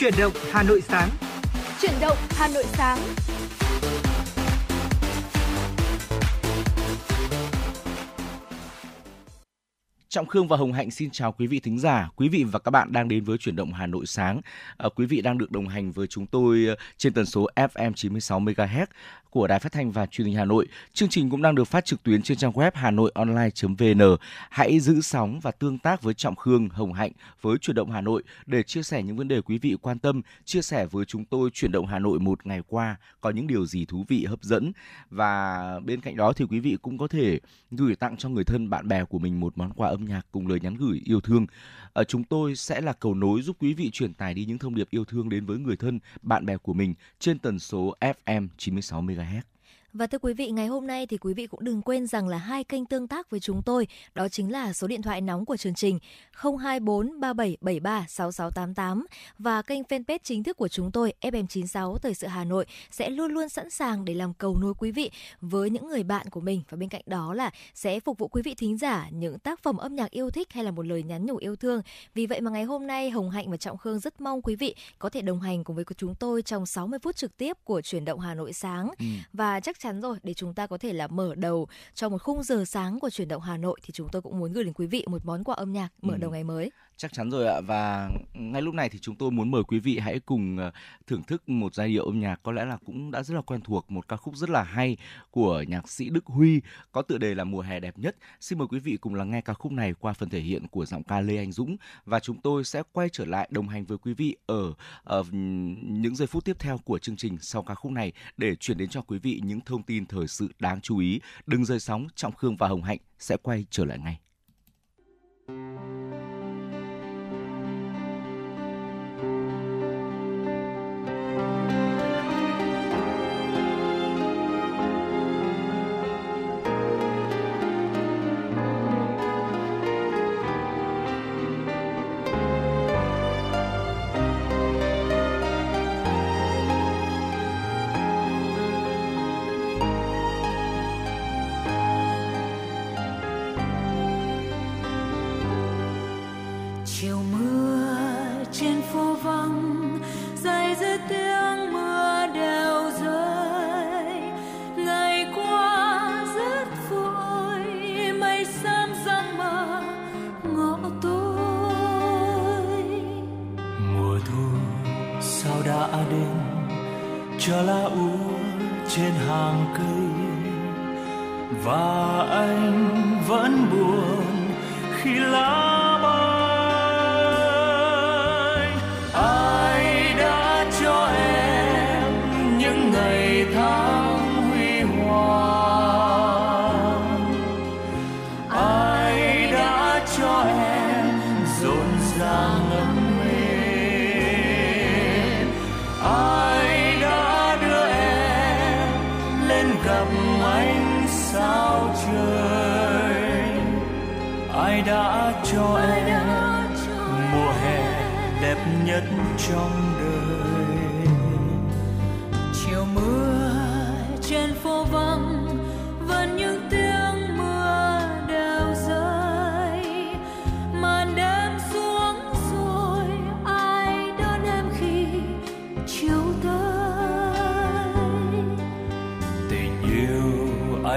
Chuyển động Hà Nội sáng. Chuyển động Hà Nội sáng. Trọng Khương và Hồng Hạnh xin chào quý vị thính giả, quý vị và các bạn đang đến với chuyển động Hà Nội sáng. À, quý vị đang được đồng hành với chúng tôi ờ, trên tần số FM 96 MHz của Đài Phát thanh và Truyền hình Hà Nội. Chương trình cũng đang được phát trực tuyến trên trang web hanoionline.vn. Hãy giữ sóng và tương tác với Trọng Khương, Hồng Hạnh với Chuyển động Hà Nội để chia sẻ những vấn đề quý vị quan tâm, chia sẻ với chúng tôi Chuyển động Hà Nội một ngày qua có những điều gì thú vị hấp dẫn và bên cạnh đó thì quý vị cũng có thể gửi tặng cho người thân bạn bè của mình một món quà âm nhạc cùng lời nhắn gửi yêu thương. Ở chúng tôi sẽ là cầu nối giúp quý vị truyền tải đi những thông điệp yêu thương đến với người thân, bạn bè của mình trên tần số FM 96 MHz. Và thưa quý vị, ngày hôm nay thì quý vị cũng đừng quên rằng là hai kênh tương tác với chúng tôi, đó chính là số điện thoại nóng của chương trình 024 3773 6688 và kênh fanpage chính thức của chúng tôi FM96 Thời sự Hà Nội sẽ luôn luôn sẵn sàng để làm cầu nối quý vị với những người bạn của mình và bên cạnh đó là sẽ phục vụ quý vị thính giả những tác phẩm âm nhạc yêu thích hay là một lời nhắn nhủ yêu thương. Vì vậy mà ngày hôm nay Hồng Hạnh và Trọng Khương rất mong quý vị có thể đồng hành cùng với chúng tôi trong 60 phút trực tiếp của chuyển động Hà Nội sáng ừ. và chắc chắn rồi để chúng ta có thể là mở đầu cho một khung giờ sáng của chuyển động Hà Nội thì chúng tôi cũng muốn gửi đến quý vị một món quà âm nhạc mở ừ. đầu ngày mới. Chắc chắn rồi ạ và ngay lúc này thì chúng tôi muốn mời quý vị hãy cùng ờ, thưởng thức một giai điệu âm nhạc có lẽ là cũng đã rất là quen thuộc một ca khúc rất là hay của nhạc sĩ Đức Huy có tựa đề là mùa hè đẹp nhất. Xin mời quý vị cùng lắng nghe ca khúc này qua phần thể hiện của giọng ca Lê Anh Dũng và chúng tôi sẽ quay trở lại đồng hành với quý vị ở, ở những giây phút tiếp theo của chương trình sau ca khúc này để chuyển đến cho quý vị những thông tin thời sự đáng chú ý. Đừng rời sóng, Trọng Khương và Hồng Hạnh sẽ quay trở lại ngay.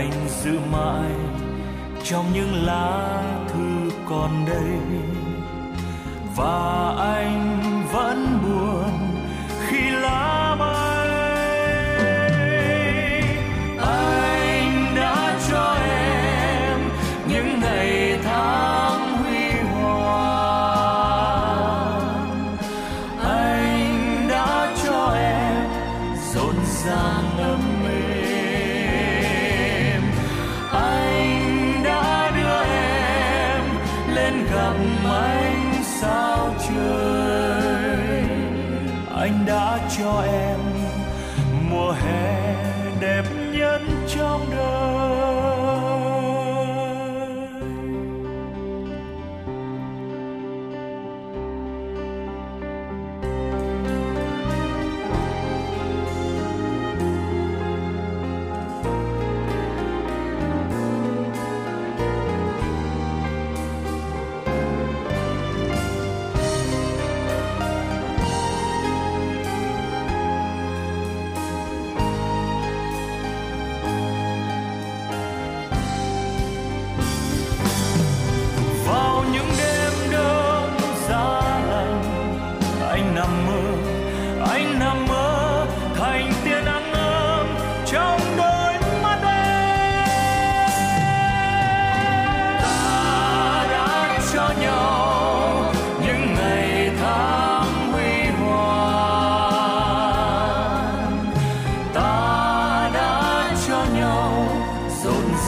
anh giữ mãi trong những lá thư còn đây. Và anh vẫn buồn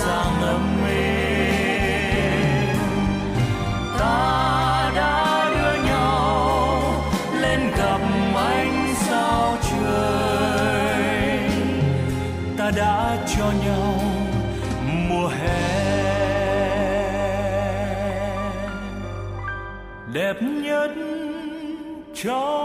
sang âm ta đã đưa nhau lên gặp ánh sao trời. Ta đã cho nhau mùa hè. Đẹp nhất trong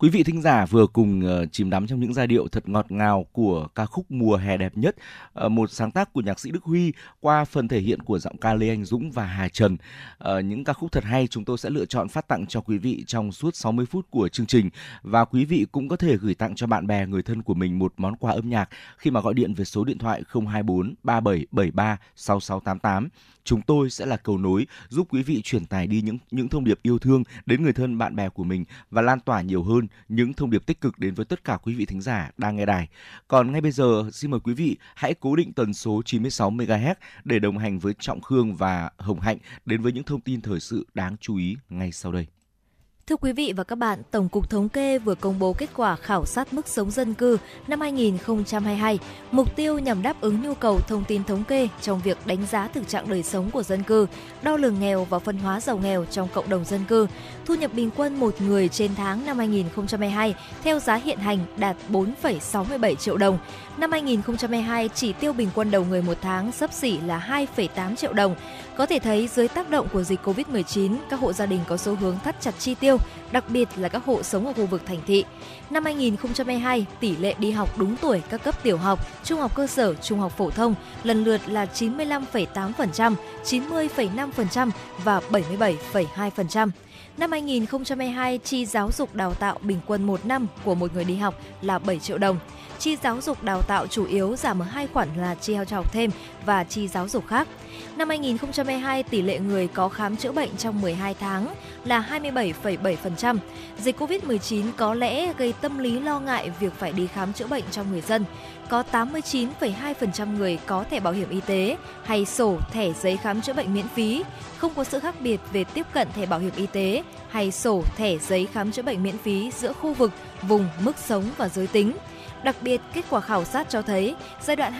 Quý vị thính giả vừa cùng ờ, chìm đắm trong những giai điệu thật ngọt ngào của ca khúc Mùa hè đẹp nhất, ờ, một sáng tác của nhạc sĩ Đức Huy qua phần thể hiện của giọng ca Lê Anh Dũng và Hà Trần. Ờ, những ca khúc thật hay chúng tôi sẽ lựa chọn phát tặng cho quý vị trong suốt 60 phút của chương trình và quý vị cũng có thể gửi tặng cho bạn bè người thân của mình một món quà âm nhạc khi mà gọi điện về số điện thoại 024 3773 6688 chúng tôi sẽ là cầu nối giúp quý vị truyền tải đi những những thông điệp yêu thương đến người thân, bạn bè của mình và lan tỏa nhiều hơn những thông điệp tích cực đến với tất cả quý vị thính giả đang nghe đài. Còn ngay bây giờ, xin mời quý vị hãy cố định tần số 96 MHz để đồng hành với Trọng Khương và Hồng Hạnh đến với những thông tin thời sự đáng chú ý ngay sau đây. Thưa quý vị và các bạn, Tổng cục Thống kê vừa công bố kết quả khảo sát mức sống dân cư năm 2022, mục tiêu nhằm đáp ứng nhu cầu thông tin thống kê trong việc đánh giá thực trạng đời sống của dân cư, đo lường nghèo và phân hóa giàu nghèo trong cộng đồng dân cư. Thu nhập bình quân một người trên tháng năm 2022 theo giá hiện hành đạt 4,67 triệu đồng. Năm 2022, chỉ tiêu bình quân đầu người một tháng sấp xỉ là 2,8 triệu đồng. Có thể thấy dưới tác động của dịch Covid-19, các hộ gia đình có xu hướng thắt chặt chi tiêu, đặc biệt là các hộ sống ở khu vực thành thị. Năm 2022, tỷ lệ đi học đúng tuổi các cấp tiểu học, trung học cơ sở, trung học phổ thông lần lượt là 95,8%, 90,5% và 77,2%. Năm 2022, chi giáo dục đào tạo bình quân một năm của một người đi học là 7 triệu đồng. Chi giáo dục đào tạo chủ yếu giảm ở hai khoản là chi cho học thêm và chi giáo dục khác. Năm 2022, tỷ lệ người có khám chữa bệnh trong 12 tháng là 27,7%. Dịch COVID-19 có lẽ gây tâm lý lo ngại việc phải đi khám chữa bệnh cho người dân. Có 89,2% người có thẻ bảo hiểm y tế hay sổ thẻ giấy khám chữa bệnh miễn phí, không có sự khác biệt về tiếp cận thẻ bảo hiểm y tế hay sổ thẻ giấy khám chữa bệnh miễn phí giữa khu vực, vùng, mức sống và giới tính. Đặc biệt, kết quả khảo sát cho thấy giai đoạn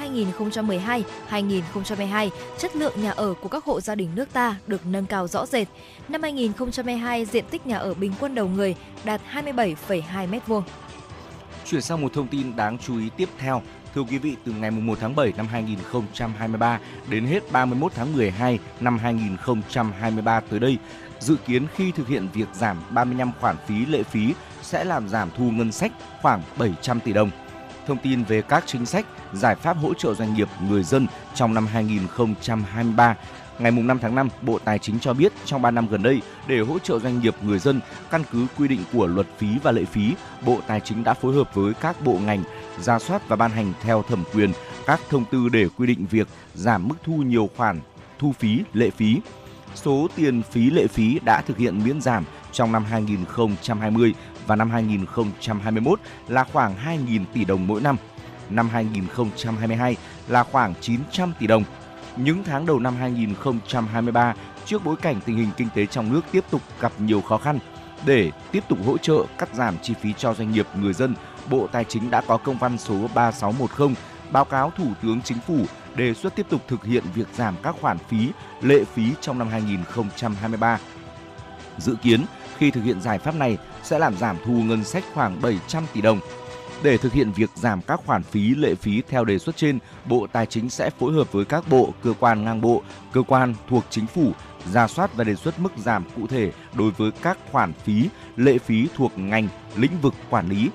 2012-2022, chất lượng nhà ở của các hộ gia đình nước ta được nâng cao rõ rệt. Năm 2022, diện tích nhà ở bình quân đầu người đạt 27,2 m2. Chuyển sang một thông tin đáng chú ý tiếp theo. Thưa quý vị, từ ngày 1 tháng 7 năm 2023 đến hết 31 tháng 12 năm 2023 tới đây, dự kiến khi thực hiện việc giảm 35 khoản phí lệ phí sẽ làm giảm thu ngân sách khoảng 700 tỷ đồng thông tin về các chính sách, giải pháp hỗ trợ doanh nghiệp, người dân trong năm 2023. Ngày 5 tháng 5, Bộ Tài chính cho biết trong 3 năm gần đây, để hỗ trợ doanh nghiệp, người dân, căn cứ quy định của luật phí và lệ phí, Bộ Tài chính đã phối hợp với các bộ ngành ra soát và ban hành theo thẩm quyền các thông tư để quy định việc giảm mức thu nhiều khoản thu phí, lệ phí. Số tiền phí lệ phí đã thực hiện miễn giảm trong năm 2020 và năm 2021 là khoảng 2.000 tỷ đồng mỗi năm. Năm 2022 là khoảng 900 tỷ đồng. Những tháng đầu năm 2023 trước bối cảnh tình hình kinh tế trong nước tiếp tục gặp nhiều khó khăn để tiếp tục hỗ trợ cắt giảm chi phí cho doanh nghiệp người dân, Bộ Tài chính đã có công văn số 3610 báo cáo Thủ tướng Chính phủ đề xuất tiếp tục thực hiện việc giảm các khoản phí, lệ phí trong năm 2023. Dự kiến khi thực hiện giải pháp này sẽ làm giảm thu ngân sách khoảng 700 tỷ đồng. Để thực hiện việc giảm các khoản phí lệ phí theo đề xuất trên, Bộ Tài chính sẽ phối hợp với các bộ, cơ quan ngang bộ, cơ quan thuộc chính phủ ra soát và đề xuất mức giảm cụ thể đối với các khoản phí, lệ phí thuộc ngành, lĩnh vực quản lý.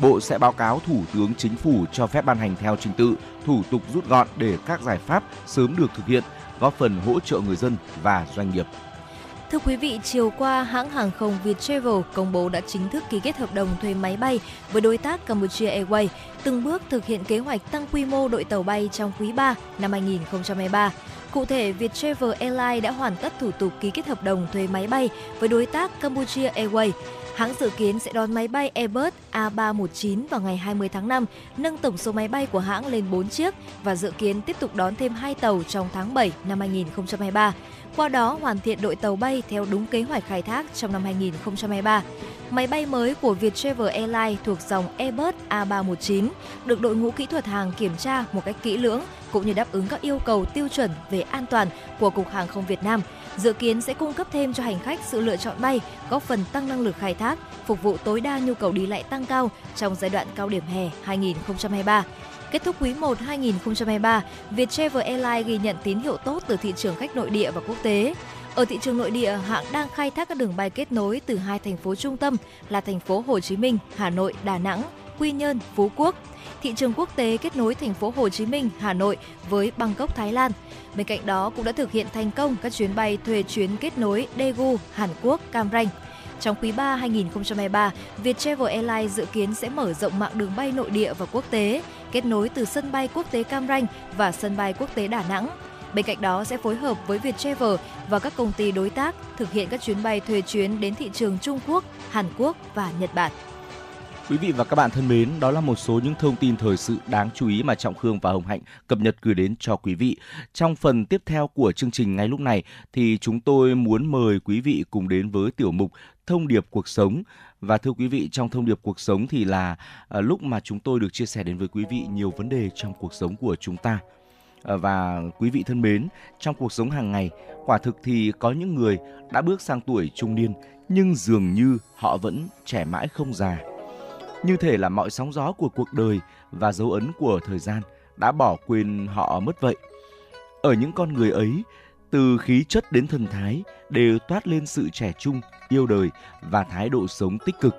Bộ sẽ báo cáo Thủ tướng Chính phủ cho phép ban hành theo trình tự, thủ tục rút gọn để các giải pháp sớm được thực hiện, góp phần hỗ trợ người dân và doanh nghiệp. Thưa quý vị, chiều qua, hãng hàng không Viettravel công bố đã chính thức ký kết hợp đồng thuê máy bay với đối tác Campuchia Airways, từng bước thực hiện kế hoạch tăng quy mô đội tàu bay trong quý 3 năm 2023. Cụ thể, Viettravel Airlines đã hoàn tất thủ tục ký kết hợp đồng thuê máy bay với đối tác Campuchia Airways. Hãng dự kiến sẽ đón máy bay Airbus A319 vào ngày 20 tháng 5, nâng tổng số máy bay của hãng lên 4 chiếc và dự kiến tiếp tục đón thêm 2 tàu trong tháng 7 năm 2023 qua đó hoàn thiện đội tàu bay theo đúng kế hoạch khai thác trong năm 2023. Máy bay mới của Viettravel Airlines thuộc dòng Airbus A319 được đội ngũ kỹ thuật hàng kiểm tra một cách kỹ lưỡng cũng như đáp ứng các yêu cầu tiêu chuẩn về an toàn của Cục Hàng không Việt Nam. Dự kiến sẽ cung cấp thêm cho hành khách sự lựa chọn bay, góp phần tăng năng lực khai thác, phục vụ tối đa nhu cầu đi lại tăng cao trong giai đoạn cao điểm hè 2023. Kết thúc quý 1 2023, Viettravel Airlines ghi nhận tín hiệu tốt từ thị trường khách nội địa và quốc tế. Ở thị trường nội địa, hãng đang khai thác các đường bay kết nối từ hai thành phố trung tâm là thành phố Hồ Chí Minh, Hà Nội, Đà Nẵng, Quy Nhơn, Phú Quốc. Thị trường quốc tế kết nối thành phố Hồ Chí Minh, Hà Nội với Bangkok, Thái Lan. Bên cạnh đó cũng đã thực hiện thành công các chuyến bay thuê chuyến kết nối Daegu, Hàn Quốc, Cam Ranh. Trong quý 3 2023, Viettravel Airlines dự kiến sẽ mở rộng mạng đường bay nội địa và quốc tế, kết nối từ sân bay quốc tế Cam Ranh và sân bay quốc tế Đà Nẵng. Bên cạnh đó sẽ phối hợp với Viettravel và các công ty đối tác thực hiện các chuyến bay thuê chuyến đến thị trường Trung Quốc, Hàn Quốc và Nhật Bản. Quý vị và các bạn thân mến, đó là một số những thông tin thời sự đáng chú ý mà Trọng Khương và Hồng Hạnh cập nhật gửi đến cho quý vị. Trong phần tiếp theo của chương trình ngay lúc này thì chúng tôi muốn mời quý vị cùng đến với tiểu mục Thông điệp cuộc sống. Và thưa quý vị, trong thông điệp cuộc sống thì là à, lúc mà chúng tôi được chia sẻ đến với quý vị nhiều vấn đề trong cuộc sống của chúng ta. À, và quý vị thân mến, trong cuộc sống hàng ngày, quả thực thì có những người đã bước sang tuổi trung niên nhưng dường như họ vẫn trẻ mãi không già như thể là mọi sóng gió của cuộc đời và dấu ấn của thời gian đã bỏ quên họ mất vậy. Ở những con người ấy, từ khí chất đến thần thái đều toát lên sự trẻ trung, yêu đời và thái độ sống tích cực.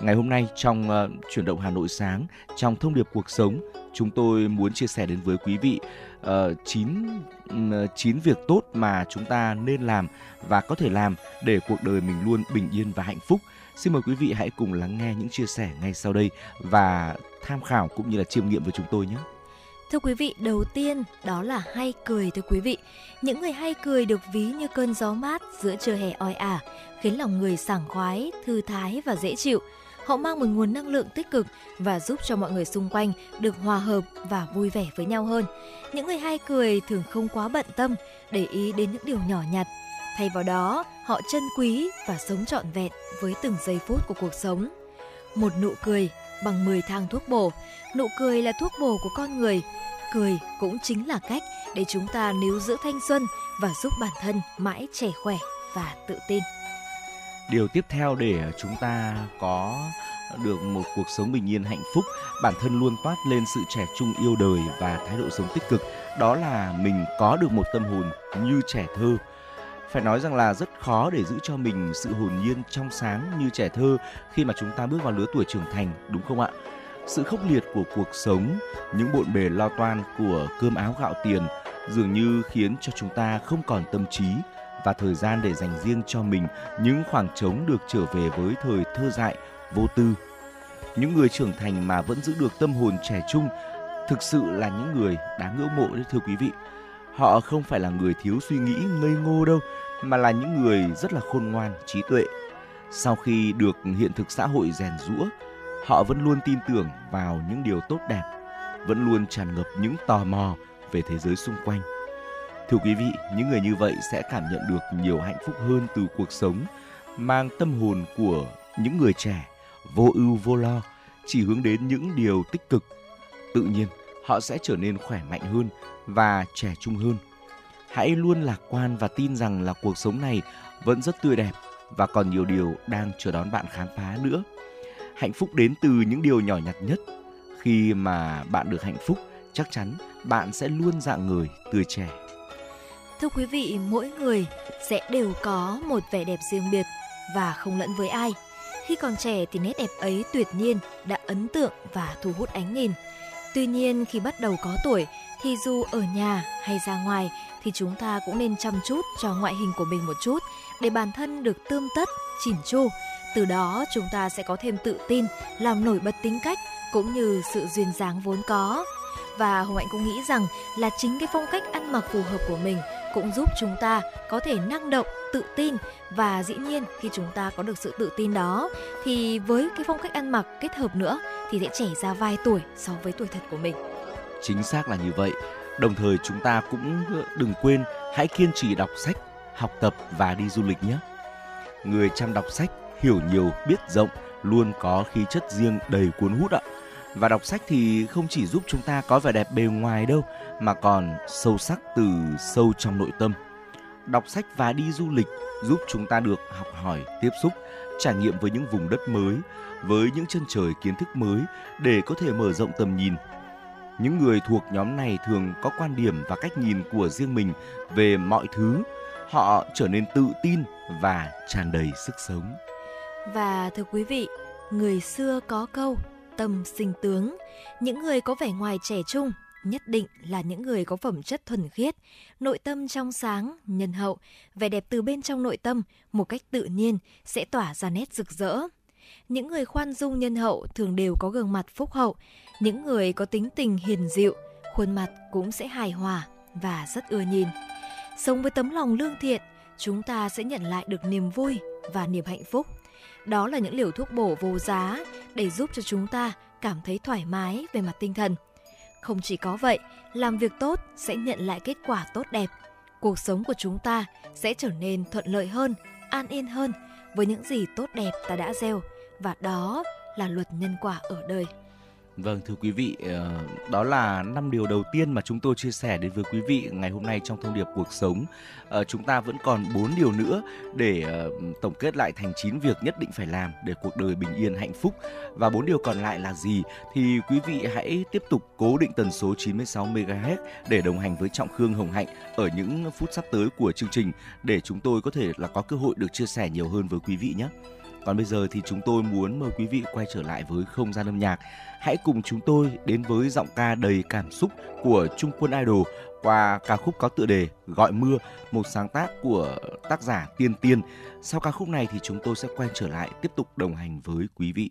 Ngày hôm nay trong uh, chuyển động Hà Nội sáng, trong thông điệp cuộc sống, chúng tôi muốn chia sẻ đến với quý vị uh, 9 uh, 9 việc tốt mà chúng ta nên làm và có thể làm để cuộc đời mình luôn bình yên và hạnh phúc Xin mời quý vị hãy cùng lắng nghe những chia sẻ ngay sau đây và tham khảo cũng như là chiêm nghiệm với chúng tôi nhé. Thưa quý vị, đầu tiên đó là hay cười thưa quý vị. Những người hay cười được ví như cơn gió mát giữa trưa hè oi ả, khiến lòng người sảng khoái, thư thái và dễ chịu. Họ mang một nguồn năng lượng tích cực và giúp cho mọi người xung quanh được hòa hợp và vui vẻ với nhau hơn. Những người hay cười thường không quá bận tâm, để ý đến những điều nhỏ nhặt. Thay vào đó, họ trân quý và sống trọn vẹn với từng giây phút của cuộc sống. Một nụ cười bằng 10 thang thuốc bổ. Nụ cười là thuốc bổ của con người. Cười cũng chính là cách để chúng ta níu giữ thanh xuân và giúp bản thân mãi trẻ khỏe và tự tin. Điều tiếp theo để chúng ta có được một cuộc sống bình yên hạnh phúc, bản thân luôn toát lên sự trẻ trung yêu đời và thái độ sống tích cực, đó là mình có được một tâm hồn như trẻ thơ, phải nói rằng là rất khó để giữ cho mình sự hồn nhiên trong sáng như trẻ thơ khi mà chúng ta bước vào lứa tuổi trưởng thành, đúng không ạ? Sự khốc liệt của cuộc sống, những bộn bề lo toan của cơm áo gạo tiền dường như khiến cho chúng ta không còn tâm trí và thời gian để dành riêng cho mình những khoảng trống được trở về với thời thơ dại, vô tư. Những người trưởng thành mà vẫn giữ được tâm hồn trẻ trung thực sự là những người đáng ngưỡng mộ đấy, thưa quý vị. Họ không phải là người thiếu suy nghĩ, ngây ngô đâu mà là những người rất là khôn ngoan, trí tuệ. Sau khi được hiện thực xã hội rèn rũa, họ vẫn luôn tin tưởng vào những điều tốt đẹp, vẫn luôn tràn ngập những tò mò về thế giới xung quanh. Thưa quý vị, những người như vậy sẽ cảm nhận được nhiều hạnh phúc hơn từ cuộc sống, mang tâm hồn của những người trẻ, vô ưu vô lo, chỉ hướng đến những điều tích cực. Tự nhiên, họ sẽ trở nên khỏe mạnh hơn và trẻ trung hơn hãy luôn lạc quan và tin rằng là cuộc sống này vẫn rất tươi đẹp và còn nhiều điều đang chờ đón bạn khám phá nữa. Hạnh phúc đến từ những điều nhỏ nhặt nhất. Khi mà bạn được hạnh phúc, chắc chắn bạn sẽ luôn dạng người tươi trẻ. Thưa quý vị, mỗi người sẽ đều có một vẻ đẹp riêng biệt và không lẫn với ai. Khi còn trẻ thì nét đẹp ấy tuyệt nhiên đã ấn tượng và thu hút ánh nhìn. Tuy nhiên khi bắt đầu có tuổi thì dù ở nhà hay ra ngoài thì chúng ta cũng nên chăm chút cho ngoại hình của mình một chút để bản thân được tươm tất, chỉn chu. Từ đó chúng ta sẽ có thêm tự tin, làm nổi bật tính cách cũng như sự duyên dáng vốn có. Và Hồng Hạnh cũng nghĩ rằng là chính cái phong cách ăn mặc phù hợp của mình cũng giúp chúng ta có thể năng động, tự tin và dĩ nhiên khi chúng ta có được sự tự tin đó thì với cái phong cách ăn mặc kết hợp nữa thì sẽ trẻ ra vài tuổi so với tuổi thật của mình. Chính xác là như vậy. Đồng thời chúng ta cũng đừng quên hãy kiên trì đọc sách, học tập và đi du lịch nhé. Người chăm đọc sách, hiểu nhiều, biết rộng, luôn có khí chất riêng đầy cuốn hút ạ. Và đọc sách thì không chỉ giúp chúng ta có vẻ đẹp bề ngoài đâu, mà còn sâu sắc từ sâu trong nội tâm. Đọc sách và đi du lịch giúp chúng ta được học hỏi, tiếp xúc, trải nghiệm với những vùng đất mới, với những chân trời kiến thức mới để có thể mở rộng tầm nhìn. Những người thuộc nhóm này thường có quan điểm và cách nhìn của riêng mình về mọi thứ. Họ trở nên tự tin và tràn đầy sức sống. Và thưa quý vị, người xưa có câu tâm sinh tướng, những người có vẻ ngoài trẻ trung nhất định là những người có phẩm chất thuần khiết, nội tâm trong sáng, nhân hậu, vẻ đẹp từ bên trong nội tâm một cách tự nhiên sẽ tỏa ra nét rực rỡ. Những người khoan dung nhân hậu thường đều có gương mặt phúc hậu, những người có tính tình hiền dịu, khuôn mặt cũng sẽ hài hòa và rất ưa nhìn. Sống với tấm lòng lương thiện, chúng ta sẽ nhận lại được niềm vui và niềm hạnh phúc. Đó là những liều thuốc bổ vô giá để giúp cho chúng ta cảm thấy thoải mái về mặt tinh thần. Không chỉ có vậy, làm việc tốt sẽ nhận lại kết quả tốt đẹp. Cuộc sống của chúng ta sẽ trở nên thuận lợi hơn, an yên hơn với những gì tốt đẹp ta đã gieo và đó là luật nhân quả ở đời. Vâng thưa quý vị, ờ, đó là năm điều đầu tiên mà chúng tôi chia sẻ đến với quý vị ngày hôm nay trong thông điệp cuộc sống. Ờ, chúng ta vẫn còn bốn điều nữa để ờ, tổng kết lại thành 9 việc nhất định phải làm để cuộc đời bình yên hạnh phúc. Và bốn điều còn lại là gì thì quý vị hãy tiếp tục cố định tần số 96 MHz để đồng hành với Trọng Khương Hồng Hạnh ở những phút sắp tới của chương trình để chúng tôi có thể là có cơ hội được chia sẻ nhiều hơn với quý vị nhé. Còn bây giờ thì chúng tôi muốn mời quý vị quay trở lại với không gian âm nhạc. Hãy cùng chúng tôi đến với giọng ca đầy cảm xúc của Trung Quân Idol qua ca khúc có tựa đề Gọi mưa, một sáng tác của tác giả Tiên Tiên. Sau ca khúc này thì chúng tôi sẽ quay trở lại tiếp tục đồng hành với quý vị.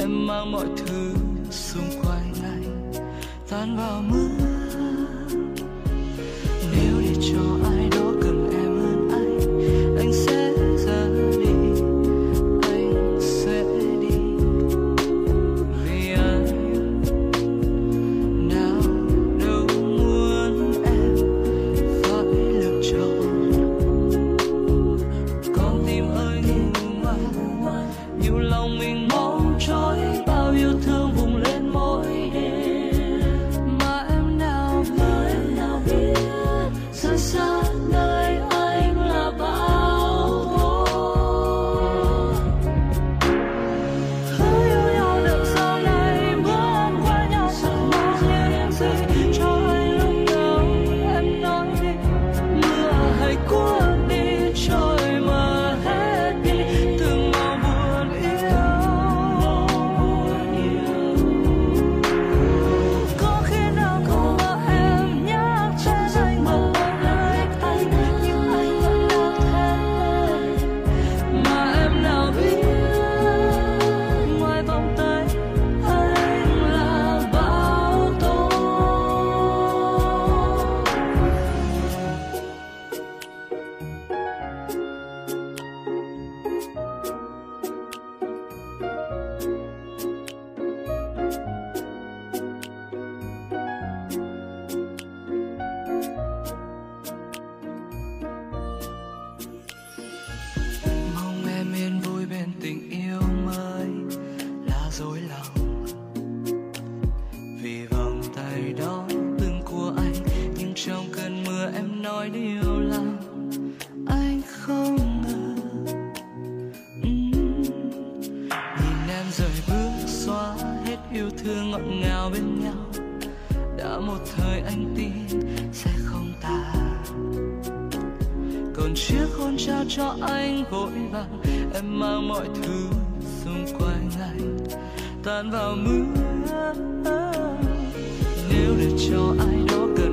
em mang mọi thứ xung quanh anh tan vào mưa nếu để cho anh. Thời anh tin sẽ không tàn còn chiếc hôn trao cho anh vội vàng, em mang mọi thứ xung quanh anh, tan vào mưa. Nếu để cho ai đó cần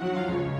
phần hứa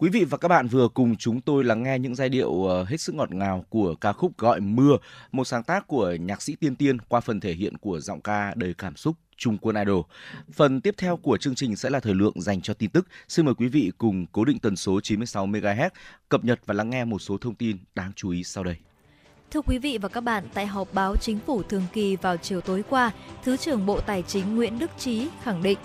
Quý vị và các bạn vừa cùng chúng tôi lắng nghe những giai điệu ờ, hết sức ngọt ngào của ca khúc Gọi Mưa, một sáng tác của nhạc sĩ Tiên Tiên qua phần thể hiện của giọng ca đầy cảm xúc Trung Quân Idol. Phần tiếp theo của chương trình sẽ là thời lượng dành cho tin tức. Xin mời quý vị cùng cố định tần số 96 MHz cập nhật và lắng nghe một số thông tin đáng chú ý sau đây. Thưa quý vị và các bạn, tại họp báo chính phủ thường kỳ vào chiều tối qua, Thứ trưởng Bộ Tài chính Nguyễn Đức Trí khẳng định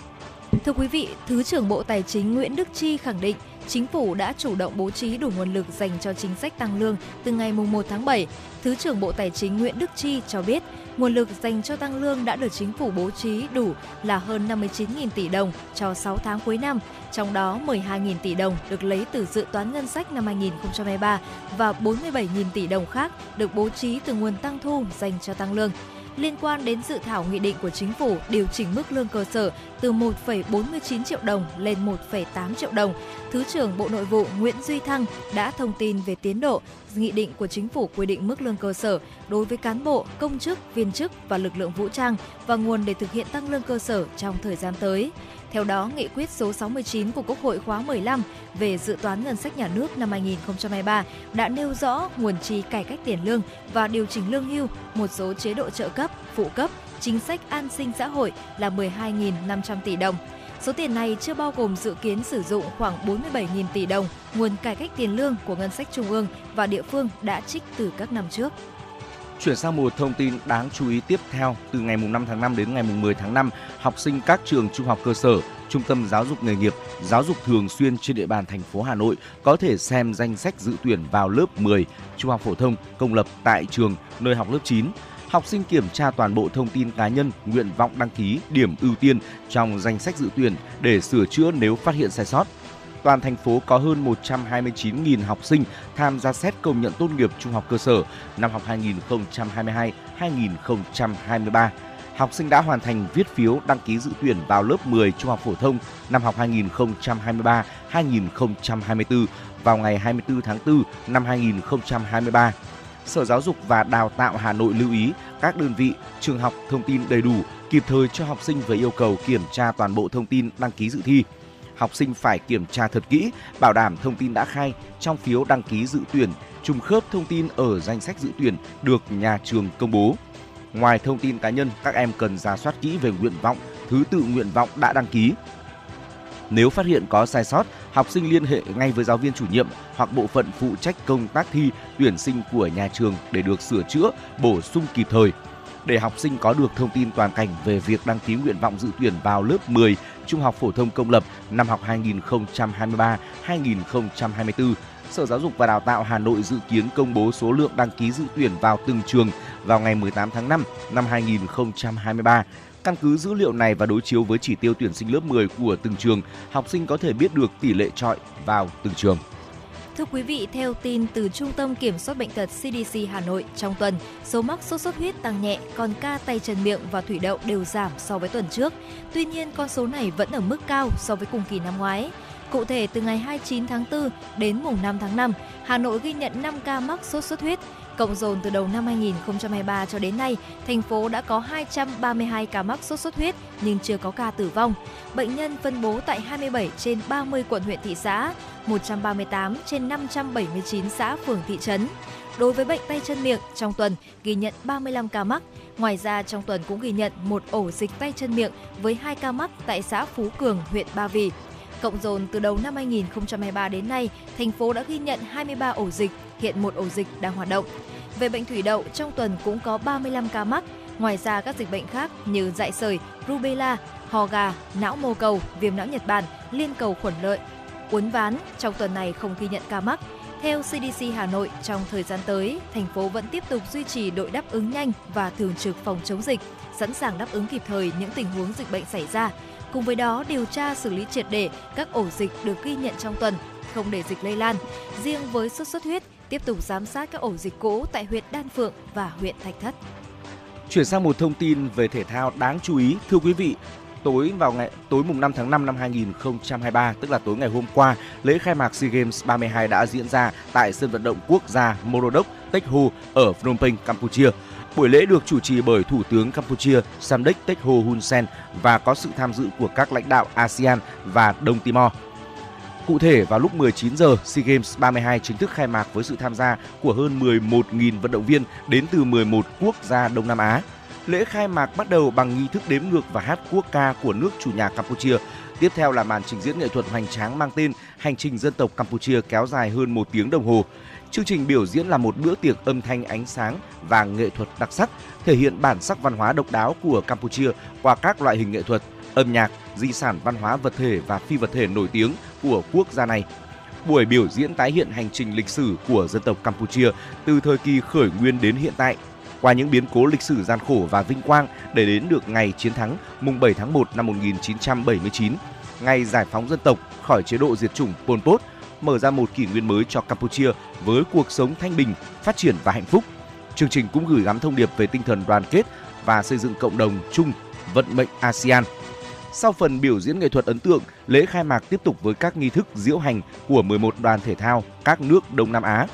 Thưa quý vị, Thứ trưởng Bộ Tài chính Nguyễn Đức Chi khẳng định Chính phủ đã chủ động bố trí đủ nguồn lực dành cho chính sách tăng lương từ ngày 1 tháng 7. Thứ trưởng Bộ Tài chính Nguyễn Đức Chi cho biết, nguồn lực dành cho tăng lương đã được chính phủ bố trí đủ là hơn 59.000 tỷ đồng cho 6 tháng cuối năm, trong đó 12.000 tỷ đồng được lấy từ dự toán ngân sách năm 2023 và 47.000 tỷ đồng khác được bố trí từ nguồn tăng thu dành cho tăng lương liên quan đến dự thảo nghị định của chính phủ điều chỉnh mức lương cơ sở từ 1,49 triệu đồng lên 1,8 triệu đồng. Thứ trưởng Bộ Nội vụ Nguyễn Duy Thăng đã thông tin về tiến độ nghị định của chính phủ quy định mức lương cơ sở đối với cán bộ, công chức, viên chức và lực lượng vũ trang và nguồn để thực hiện tăng lương cơ sở trong thời gian tới. Theo đó, nghị quyết số 69 của Quốc hội khóa 15 về dự toán ngân sách nhà nước năm 2023 đã nêu rõ nguồn chi cải cách tiền lương và điều chỉnh lương hưu, một số chế độ trợ cấp, phụ cấp, chính sách an sinh xã hội là 12.500 tỷ đồng. Số tiền này chưa bao gồm dự kiến sử dụng khoảng 47.000 tỷ đồng nguồn cải cách tiền lương của ngân sách trung ương và địa phương đã trích từ các năm trước. Chuyển sang một thông tin đáng chú ý tiếp theo, từ ngày 5 tháng 5 đến ngày 10 tháng 5, học sinh các trường trung học cơ sở, trung tâm giáo dục nghề nghiệp, giáo dục thường xuyên trên địa bàn thành phố Hà Nội có thể xem danh sách dự tuyển vào lớp 10 trung học phổ thông công lập tại trường nơi học lớp 9 học sinh kiểm tra toàn bộ thông tin cá nhân, nguyện vọng đăng ký, điểm ưu tiên trong danh sách dự tuyển để sửa chữa nếu phát hiện sai sót. Toàn thành phố có hơn 129.000 học sinh tham gia xét công nhận tốt nghiệp trung học cơ sở năm học 2022-2023. Học sinh đã hoàn thành viết phiếu đăng ký dự tuyển vào lớp 10 trung học phổ thông năm học 2023-2024 vào ngày 24 tháng 4 năm 2023 Sở Giáo dục và Đào tạo Hà Nội lưu ý các đơn vị, trường học thông tin đầy đủ, kịp thời cho học sinh về yêu cầu kiểm tra toàn bộ thông tin đăng ký dự thi. Học sinh phải kiểm tra thật kỹ, bảo đảm thông tin đã khai trong phiếu đăng ký dự tuyển trùng khớp thông tin ở danh sách dự tuyển được nhà trường công bố. Ngoài thông tin cá nhân, các em cần ra soát kỹ về nguyện vọng, thứ tự nguyện vọng đã đăng ký. Nếu phát hiện có sai sót, học sinh liên hệ ngay với giáo viên chủ nhiệm hoặc bộ phận phụ trách công tác thi tuyển sinh của nhà trường để được sửa chữa, bổ sung kịp thời. Để học sinh có được thông tin toàn cảnh về việc đăng ký nguyện vọng dự tuyển vào lớp 10 Trung học phổ thông công lập năm học 2023-2024, Sở Giáo dục và Đào tạo Hà Nội dự kiến công bố số lượng đăng ký dự tuyển vào từng trường vào ngày 18 tháng 5 năm 2023 Căn cứ dữ liệu này và đối chiếu với chỉ tiêu tuyển sinh lớp 10 của từng trường, học sinh có thể biết được tỷ lệ trọi vào từng trường. Thưa quý vị, theo tin từ Trung tâm Kiểm soát Bệnh tật CDC Hà Nội, trong tuần, số mắc sốt xuất huyết tăng nhẹ, còn ca tay chân miệng và thủy đậu đều giảm so với tuần trước. Tuy nhiên, con số này vẫn ở mức cao so với cùng kỳ năm ngoái. Cụ thể, từ ngày 29 tháng 4 đến mùng 5 tháng 5, Hà Nội ghi nhận 5 ca mắc sốt xuất huyết, Cộng dồn từ đầu năm 2023 cho đến nay, thành phố đã có 232 ca mắc sốt xuất huyết nhưng chưa có ca tử vong. Bệnh nhân phân bố tại 27 trên 30 quận huyện thị xã, 138 trên 579 xã phường thị trấn. Đối với bệnh tay chân miệng, trong tuần ghi nhận 35 ca mắc. Ngoài ra, trong tuần cũng ghi nhận một ổ dịch tay chân miệng với 2 ca mắc tại xã Phú Cường, huyện Ba Vì. Cộng dồn từ đầu năm 2023 đến nay, thành phố đã ghi nhận 23 ổ dịch, hiện một ổ dịch đang hoạt động. Về bệnh thủy đậu, trong tuần cũng có 35 ca mắc. Ngoài ra các dịch bệnh khác như dại sởi, rubella, ho gà, não mô cầu, viêm não Nhật Bản, liên cầu khuẩn lợi, uốn ván trong tuần này không ghi nhận ca mắc. Theo CDC Hà Nội, trong thời gian tới, thành phố vẫn tiếp tục duy trì đội đáp ứng nhanh và thường trực phòng chống dịch, sẵn sàng đáp ứng kịp thời những tình huống dịch bệnh xảy ra. Cùng với đó, điều tra xử lý triệt để các ổ dịch được ghi nhận trong tuần, không để dịch lây lan. Riêng với sốt xuất huyết, tiếp tục giám sát các ổ dịch cũ tại huyện Đan Phượng và huyện Thạch Thất. Chuyển sang một thông tin về thể thao đáng chú ý, thưa quý vị, tối vào ngày tối mùng 5 tháng 5 năm 2023, tức là tối ngày hôm qua, lễ khai mạc SEA Games 32 đã diễn ra tại sân vận động quốc gia Morodok Techo ở Phnom Penh, Campuchia. Buổi lễ được chủ trì bởi Thủ tướng Campuchia Samdech Techo Hun Sen và có sự tham dự của các lãnh đạo ASEAN và Đông Timor. Cụ thể, vào lúc 19 giờ, SEA Games 32 chính thức khai mạc với sự tham gia của hơn 11.000 vận động viên đến từ 11 quốc gia Đông Nam Á. Lễ khai mạc bắt đầu bằng nghi thức đếm ngược và hát quốc ca của nước chủ nhà Campuchia. Tiếp theo là màn trình diễn nghệ thuật hoành tráng mang tên Hành trình dân tộc Campuchia kéo dài hơn một tiếng đồng hồ. Chương trình biểu diễn là một bữa tiệc âm thanh ánh sáng và nghệ thuật đặc sắc, thể hiện bản sắc văn hóa độc đáo của Campuchia qua các loại hình nghệ thuật, âm nhạc, di sản văn hóa vật thể và phi vật thể nổi tiếng của quốc gia này. Buổi biểu diễn tái hiện hành trình lịch sử của dân tộc Campuchia từ thời kỳ khởi nguyên đến hiện tại, qua những biến cố lịch sử gian khổ và vinh quang để đến được ngày chiến thắng mùng 7 tháng 1 năm 1979, ngày giải phóng dân tộc khỏi chế độ diệt chủng Pol Pot, mở ra một kỷ nguyên mới cho Campuchia với cuộc sống thanh bình, phát triển và hạnh phúc. Chương trình cũng gửi gắm thông điệp về tinh thần đoàn kết và xây dựng cộng đồng chung vận mệnh ASEAN sau phần biểu diễn nghệ thuật ấn tượng, lễ khai mạc tiếp tục với các nghi thức diễu hành của 11 đoàn thể thao các nước Đông Nam Á.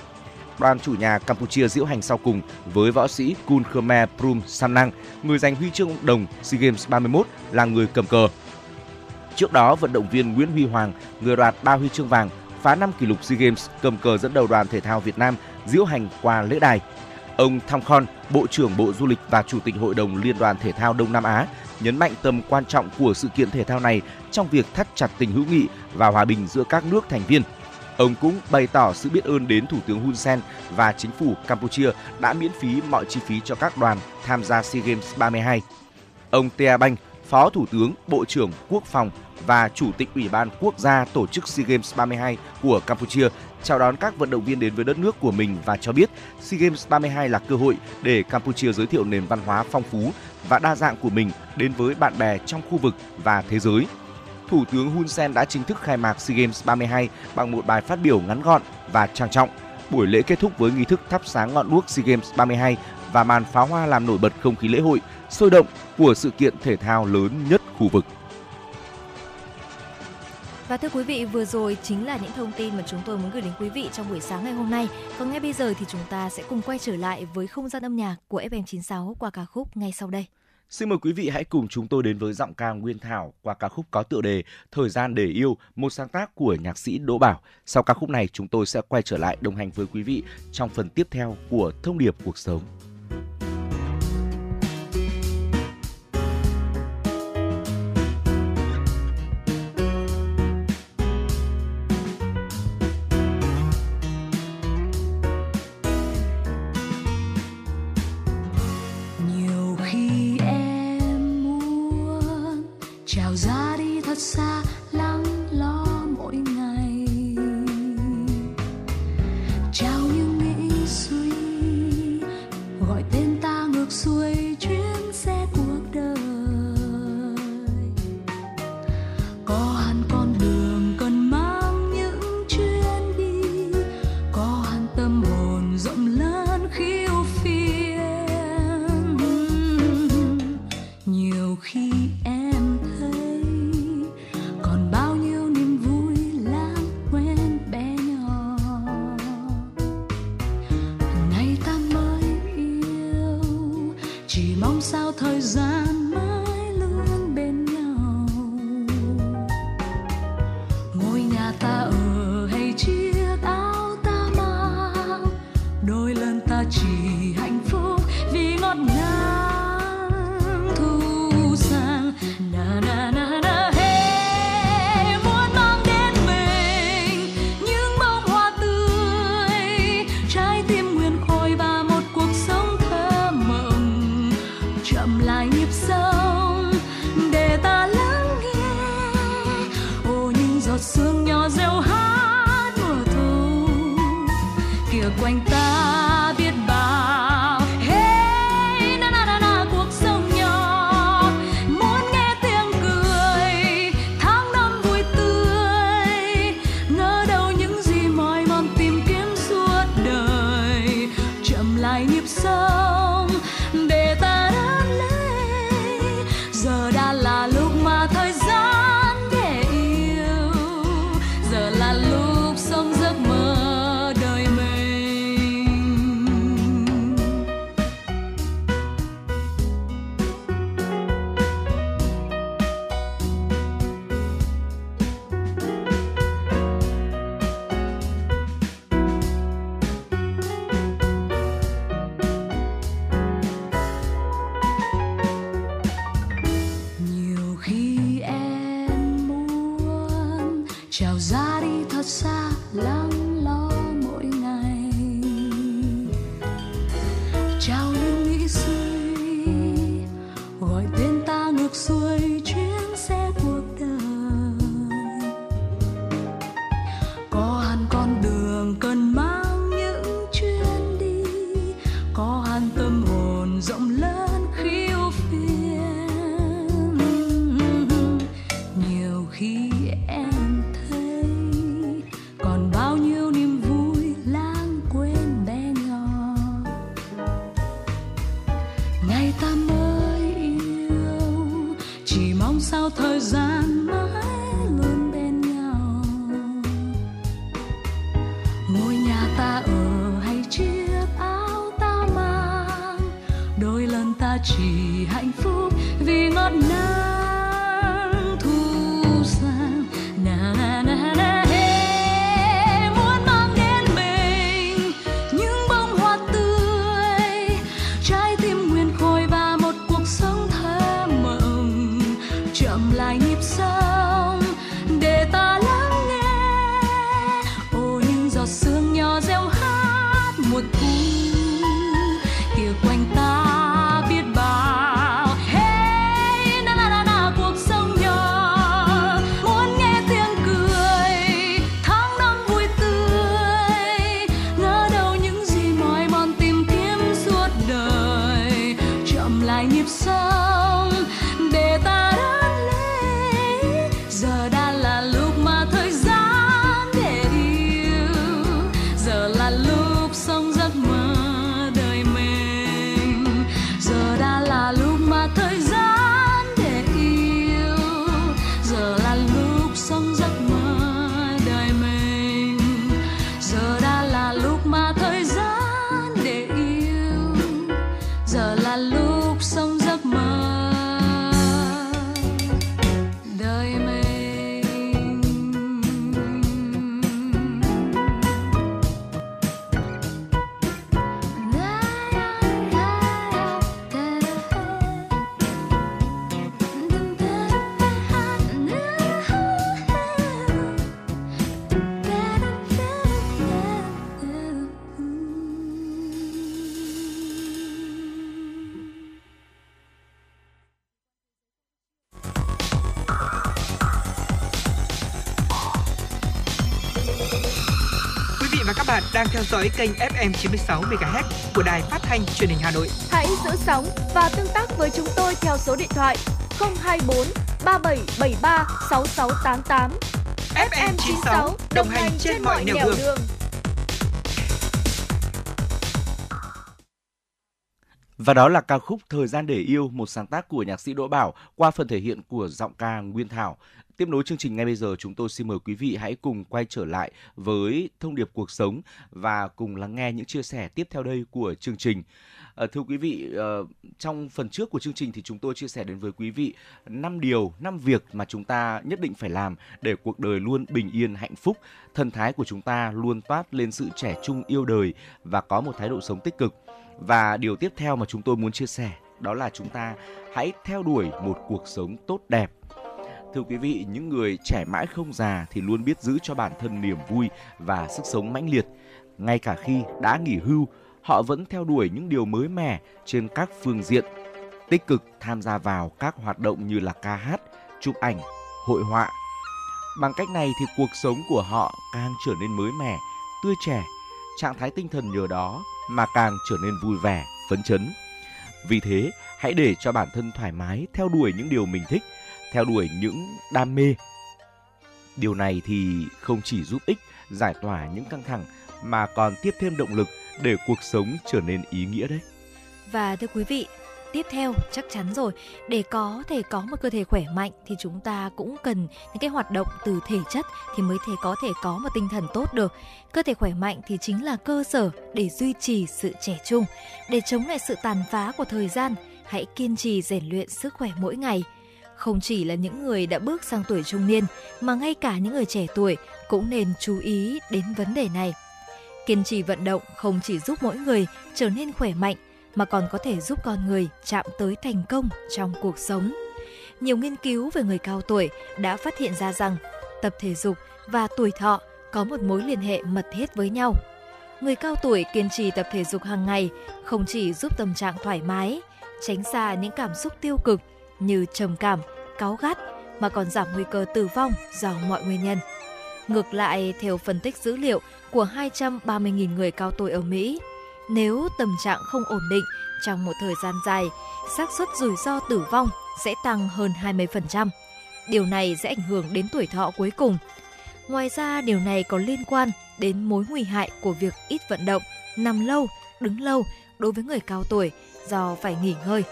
Đoàn chủ nhà Campuchia diễu hành sau cùng với võ sĩ Kun Khmer Prum Samnang, người giành huy chương đồng SEA Games 31 là người cầm cờ. Trước đó, vận động viên Nguyễn Huy Hoàng, người đoạt 3 huy chương vàng, phá 5 kỷ lục SEA Games cầm cờ dẫn đầu đoàn thể thao Việt Nam diễu hành qua lễ đài. Ông Thong Khon, Bộ trưởng Bộ Du lịch và Chủ tịch Hội đồng Liên đoàn Thể thao Đông Nam Á nhấn mạnh tầm quan trọng của sự kiện thể thao này trong việc thắt chặt tình hữu nghị và hòa bình giữa các nước thành viên. Ông cũng bày tỏ sự biết ơn đến Thủ tướng Hun Sen và chính phủ Campuchia đã miễn phí mọi chi phí cho các đoàn tham gia SEA Games 32. Ông Tia Banh, Phó Thủ tướng, Bộ trưởng Quốc phòng và Chủ tịch Ủy ban Quốc gia tổ chức SEA Games 32 của Campuchia chào đón các vận động viên đến với đất nước của mình và cho biết SEA Games 32 là cơ hội để Campuchia giới thiệu nền văn hóa phong phú và đa dạng của mình đến với bạn bè trong khu vực và thế giới. Thủ tướng Hun Sen đã chính thức khai mạc SEA Games 32 bằng một bài phát biểu ngắn gọn và trang trọng. Buổi lễ kết thúc với nghi thức thắp sáng ngọn đuốc SEA Games 32 và màn pháo hoa làm nổi bật không khí lễ hội sôi động của sự kiện thể thao lớn nhất khu vực. Và thưa quý vị, vừa rồi chính là những thông tin mà chúng tôi muốn gửi đến quý vị trong buổi sáng ngày hôm nay. Còn ngay bây giờ thì chúng ta sẽ cùng quay trở lại với không gian âm nhạc của FM96 qua ca khúc ngay sau đây. Xin mời quý vị hãy cùng chúng tôi đến với giọng ca Nguyên Thảo qua ca khúc có tựa đề Thời gian để yêu, một sáng tác của nhạc sĩ Đỗ Bảo. Sau ca khúc này chúng tôi sẽ quay trở lại đồng hành với quý vị trong phần tiếp theo của Thông điệp cuộc sống. rasa dõi kênh FM 96 MHz của đài phát thanh truyền hình Hà Nội. Hãy giữ sóng và tương tác với chúng tôi theo số điện thoại 024 3773 6688. FM 96 đồng hành trên mọi nẻo đường. Và đó là ca khúc Thời gian để yêu, một sáng tác của nhạc sĩ Đỗ Bảo qua phần thể hiện của giọng ca Nguyên Thảo. Tiếp nối chương trình ngay bây giờ, chúng tôi xin mời quý vị hãy cùng quay trở lại với thông điệp cuộc sống và cùng lắng nghe những chia sẻ tiếp theo đây của chương trình. À, thưa quý vị, ờ, trong phần trước của chương trình thì chúng tôi chia sẻ đến với quý vị 5 điều, 5 việc mà chúng ta nhất định phải làm để cuộc đời luôn bình yên, hạnh phúc, thần thái của chúng ta luôn toát lên sự trẻ trung yêu đời và có một thái độ sống tích cực. Và điều tiếp theo mà chúng tôi muốn chia sẻ đó là chúng ta hãy theo đuổi một cuộc sống tốt đẹp. Thưa quý vị, những người trẻ mãi không già thì luôn biết giữ cho bản thân niềm vui và sức sống mãnh liệt. Ngay cả khi đã nghỉ hưu, họ vẫn theo đuổi những điều mới mẻ trên các phương diện, tích cực tham gia vào các hoạt động như là ca hát, chụp ảnh, hội họa. Bằng cách này thì cuộc sống của họ càng trở nên mới mẻ, tươi trẻ, trạng thái tinh thần nhờ đó mà càng trở nên vui vẻ, phấn chấn. Vì thế, hãy để cho bản thân thoải mái theo đuổi những điều mình thích, theo đuổi những đam mê. Điều này thì không chỉ giúp ích giải tỏa những căng thẳng mà còn tiếp thêm động lực để cuộc sống trở nên ý nghĩa đấy. Và thưa quý vị, tiếp theo chắc chắn rồi, để có thể có một cơ thể khỏe mạnh thì chúng ta cũng cần những cái hoạt động từ thể chất thì mới thể có thể có một tinh thần tốt được. Cơ thể khỏe mạnh thì chính là cơ sở để duy trì sự trẻ trung, để chống lại sự tàn phá của thời gian. Hãy kiên trì rèn luyện sức khỏe mỗi ngày. Không chỉ là những người đã bước sang tuổi trung niên mà ngay cả những người trẻ tuổi cũng nên chú ý đến vấn đề này. Kiên trì vận động không chỉ giúp mỗi người trở nên khỏe mạnh mà còn có thể giúp con người chạm tới thành công trong cuộc sống. Nhiều nghiên cứu về người cao tuổi đã phát hiện ra rằng tập thể dục và tuổi thọ có một mối liên hệ mật thiết với nhau. Người cao tuổi kiên trì tập thể dục hàng ngày không chỉ giúp tâm trạng thoải mái, tránh xa những cảm xúc tiêu cực như trầm cảm, cáu gắt mà còn giảm nguy cơ tử vong do mọi nguyên nhân. Ngược lại, theo phân tích dữ liệu của 230.000 người cao tuổi ở Mỹ, nếu tâm trạng không ổn định trong một thời gian dài, xác suất rủi ro tử vong sẽ tăng hơn 20%. Điều này sẽ ảnh hưởng đến tuổi thọ cuối cùng. Ngoài ra, điều này còn liên quan đến mối nguy hại của việc ít vận động, nằm lâu, đứng lâu đối với người cao tuổi do phải nghỉ ngơi.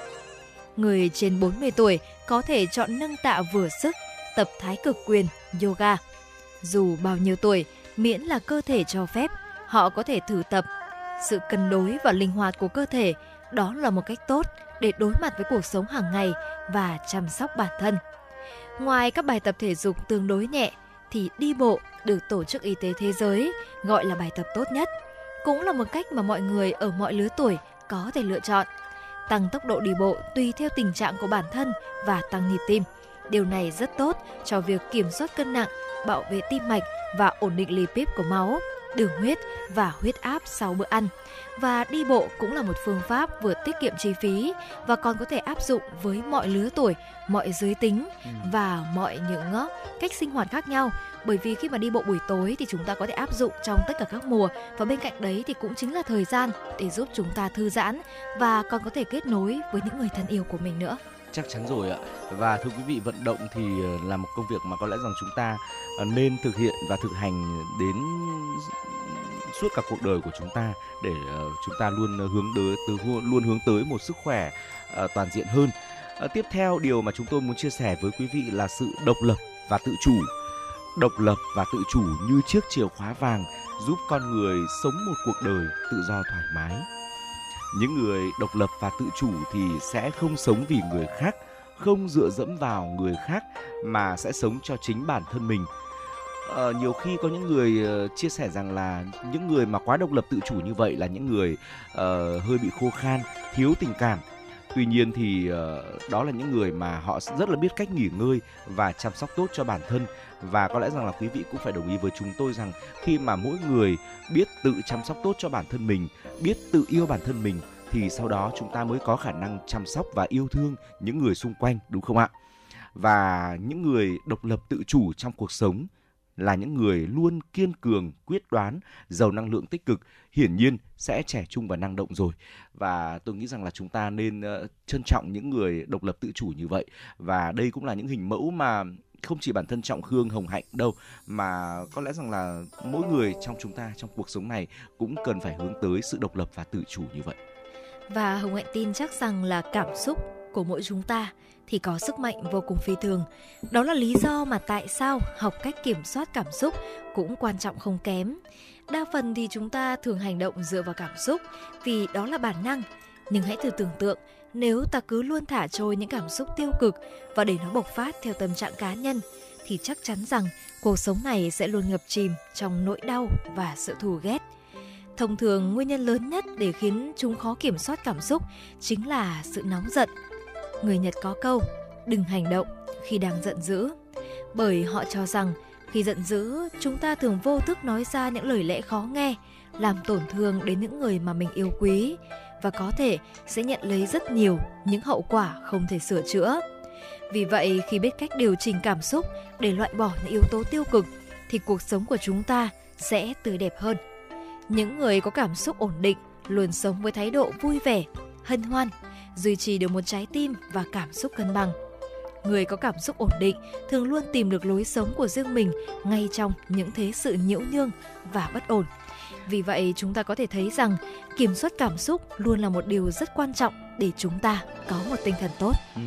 Người trên 40 tuổi có thể chọn nâng tạ vừa sức, tập thái cực quyền, yoga. Dù bao nhiêu tuổi, miễn là cơ thể cho phép, họ có thể thử tập. Sự cân đối và linh hoạt của cơ thể, đó là một cách tốt để đối mặt với cuộc sống hàng ngày và chăm sóc bản thân. Ngoài các bài tập thể dục tương đối nhẹ, thì đi bộ được Tổ chức Y tế Thế giới gọi là bài tập tốt nhất. Cũng là một cách mà mọi người ở mọi lứa tuổi có thể lựa chọn. Tăng tốc độ đi bộ tùy theo tình trạng của bản thân và tăng nhịp tim. Điều này rất tốt cho việc kiểm soát cân nặng, bảo vệ tim mạch và ổn định lipid của máu, đường huyết và huyết áp sau bữa ăn. Và đi bộ cũng là một phương pháp vừa tiết kiệm chi phí và còn có thể áp dụng với mọi lứa tuổi, mọi giới tính Ừ. và mọi những cách sinh hoạt khác nhau. Bởi vì khi mà đi bộ buổi tối thì chúng ta có thể áp dụng trong tất cả các mùa và bên cạnh đấy thì cũng chính là thời gian để giúp chúng ta thư giãn và còn có thể kết nối với những người thân yêu của mình nữa chắc chắn rồi ạ. Và thưa quý vị, vận động thì ờ, là một công việc mà có lẽ rằng chúng ta ờ, nên thực hiện và thực hành đến suốt cả cuộc đời của chúng ta để ờ, chúng ta luôn hướng tới từ luôn hướng tới một sức khỏe toàn diện hơn. Tiếp theo điều mà chúng tôi muốn chia sẻ với quý vị là sự độc lập và tự chủ. Độc lập và tự chủ như chiếc chìa khóa vàng giúp con người sống một cuộc đời tự do thoải mái những người độc lập và tự chủ thì sẽ không sống vì người khác không dựa dẫm vào người khác mà sẽ sống cho chính bản thân mình. Ờ, nhiều khi có những người ờ, chia sẻ rằng là những người mà quá độc lập tự chủ như vậy là những người uh, hơi bị khô khan thiếu tình cảm tuy nhiên thì ờ, đó là những người mà họ rất là biết cách nghỉ ngơi và chăm sóc tốt cho bản thân. Và có lẽ rằng là quý vị cũng phải đồng ý với chúng tôi rằng khi mà mỗi người biết tự chăm sóc tốt cho bản thân mình, biết tự yêu bản thân mình, thì sau đó chúng ta mới có khả năng chăm sóc và yêu thương những người xung quanh, đúng không ạ? Và những người độc lập tự chủ trong cuộc sống là những người luôn kiên cường, quyết đoán, giàu năng lượng tích cực, hiển nhiên sẽ trẻ trung và năng động rồi. Và tôi nghĩ rằng là chúng ta nên ờ, trân trọng những người độc lập tự chủ như vậy. Và đây cũng là những hình mẫu mà không chỉ bản thân Trọng Khương Hồng Hạnh đâu mà có lẽ rằng là mỗi người trong chúng ta trong cuộc sống này cũng cần phải hướng tới sự độc lập và tự chủ như vậy. Và Hồng Hạnh tin chắc rằng là cảm xúc của mỗi chúng ta thì có sức mạnh vô cùng phi thường. Đó là lý do mà tại sao học cách kiểm soát cảm xúc cũng quan trọng không kém. Đa phần thì chúng ta thường hành động dựa vào cảm xúc vì đó là bản năng. Nhưng hãy thử tưởng tượng, nếu ta cứ luôn thả trôi những cảm xúc tiêu cực và để nó bộc phát theo tâm trạng cá nhân, thì chắc chắn rằng cuộc sống này sẽ luôn ngập chìm trong nỗi đau và sự thù ghét. Thông thường, nguyên nhân lớn nhất để khiến chúng khó kiểm soát cảm xúc chính là sự nóng giận. Người Nhật có câu đừng hành động khi đang giận dữ. Bởi họ cho rằng khi giận dữ, chúng ta thường vô thức nói ra những lời lẽ khó nghe, làm tổn thương đến những người mà mình yêu quý và có thể sẽ nhận lấy rất nhiều những hậu quả không thể sửa chữa. Vì vậy, khi biết cách điều chỉnh cảm xúc để loại bỏ những yếu tố tiêu cực thì cuộc sống của chúng ta sẽ tươi đẹp hơn. Những người có cảm xúc ổn định luôn sống với thái độ vui vẻ, hân hoan, duy trì được một trái tim và cảm xúc cân bằng. Người có cảm xúc ổn định thường luôn tìm được lối sống của riêng mình ngay trong những thế sự nhiễu nhương và bất ổn. Vì vậy, chúng ta có thể thấy rằng kiểm soát cảm xúc luôn là một điều rất quan trọng để chúng ta có một tinh thần tốt. Ừ.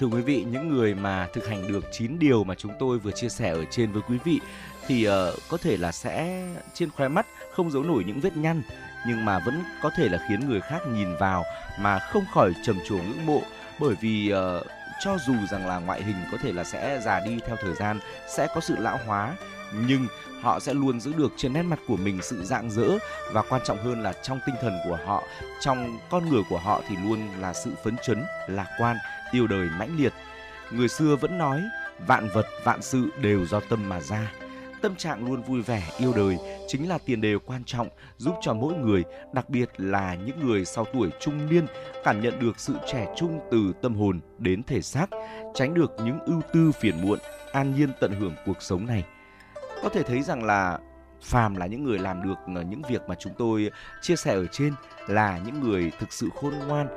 Thưa quý vị, những người mà thực hành được 9 điều mà chúng tôi vừa chia sẻ ở trên với quý vị thì uh, có thể là sẽ trên khóe mắt không giấu nổi những vết nhăn nhưng mà vẫn có thể là khiến người khác nhìn vào mà không khỏi trầm trồ ngưỡng mộ bởi vì uh, cho dù rằng là ngoại hình có thể là sẽ già đi theo thời gian, sẽ có sự lão hóa nhưng họ sẽ luôn giữ được trên nét mặt của mình sự rạng rỡ và quan trọng hơn là trong tinh thần của họ, trong con người của họ thì luôn là sự phấn chấn, lạc quan, yêu đời mãnh liệt. Người xưa vẫn nói, vạn vật vạn sự đều do tâm mà ra. Tâm trạng luôn vui vẻ, yêu đời chính là tiền đề quan trọng giúp cho mỗi người, đặc biệt là những người sau tuổi trung niên cảm nhận được sự trẻ trung từ tâm hồn đến thể xác, tránh được những ưu tư phiền muộn, an nhiên tận hưởng cuộc sống này. Có thể thấy rằng là phàm là những người làm được ờ, những việc mà chúng tôi chia sẻ ở trên là những người thực sự khôn ngoan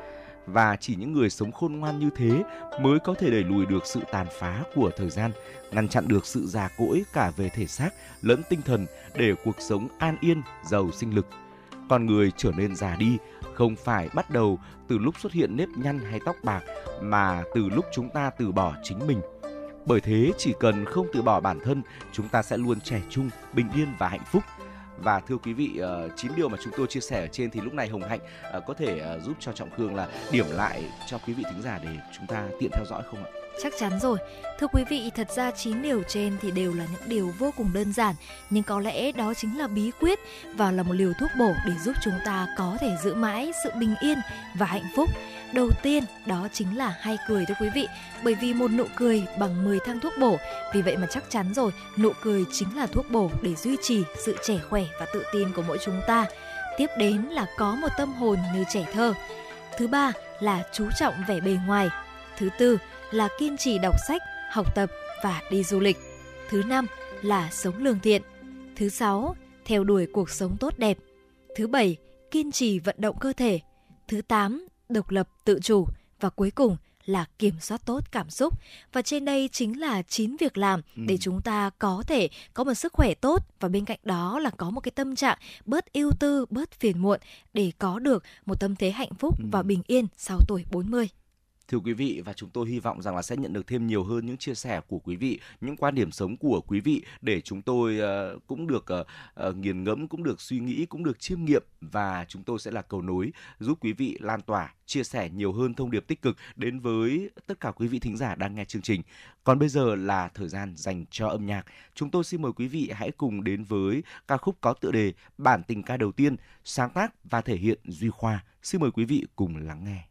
và chỉ những người sống khôn ngoan như thế mới có thể đẩy lùi được sự tàn phá của thời gian, ngăn chặn được sự già cỗi cả về thể xác lẫn tinh thần để cuộc sống an yên, giàu sinh lực. Con người trở nên già đi không phải bắt đầu từ lúc xuất hiện nếp nhăn hay tóc bạc mà từ lúc chúng ta từ bỏ chính mình. Bởi thế chỉ cần không từ bỏ bản thân, chúng ta sẽ luôn trẻ trung, bình yên và hạnh phúc. Và thưa quý vị, ờ, chín điều mà chúng tôi chia sẻ ở trên thì lúc này Hồng Hạnh ờ, có thể ờ, giúp cho Trọng Khương là điểm lại cho quý vị thính giả để chúng ta tiện theo dõi không ạ? Chắc chắn rồi. Thưa quý vị, thật ra 9 điều trên thì đều là những điều vô cùng đơn giản, nhưng có lẽ đó chính là bí quyết và là một liều thuốc bổ để giúp chúng ta có thể giữ mãi sự bình yên và hạnh phúc. Đầu tiên đó chính là hay cười thưa quý vị, bởi vì một nụ cười bằng 10 thang thuốc bổ. Vì vậy mà chắc chắn rồi, nụ cười chính là thuốc bổ để duy trì sự trẻ khỏe và tự tin của mỗi chúng ta. Tiếp đến là có một tâm hồn như trẻ thơ. Thứ ba là chú trọng vẻ bề ngoài. Thứ tư là kiên trì đọc sách, học tập và đi du lịch. Thứ năm là sống lương thiện. Thứ sáu, theo đuổi cuộc sống tốt đẹp. Thứ bảy, kiên trì vận động cơ thể. Thứ tám, độc lập tự chủ và cuối cùng là kiểm soát tốt cảm xúc và trên đây chính là 9 việc làm ừ. để chúng ta có thể có một sức khỏe tốt và bên cạnh đó là có một cái tâm trạng bớt ưu tư, bớt phiền muộn để có được một tâm thế hạnh phúc ừ. và bình yên sau tuổi 40. Thưa quý vị và chúng tôi hy vọng rằng là sẽ nhận được thêm nhiều hơn những chia sẻ của quý vị, những quan điểm sống của quý vị để chúng tôi uh, cũng được uh, uh, nghiền ngẫm, cũng được suy nghĩ, cũng được chiêm nghiệm và chúng tôi sẽ là cầu nối giúp quý vị lan tỏa, chia sẻ nhiều hơn thông điệp tích cực đến với tất cả quý vị thính giả đang nghe chương trình. Còn bây giờ là thời gian dành cho âm nhạc. Chúng tôi xin mời quý vị hãy cùng đến với ca khúc có tựa đề Bản tình ca đầu tiên, sáng tác và thể hiện Duy Khoa. Xin mời quý vị cùng lắng nghe.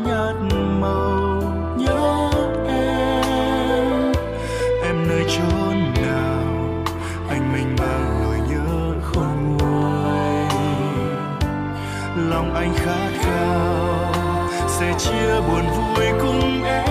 chia buồn vui cùng em.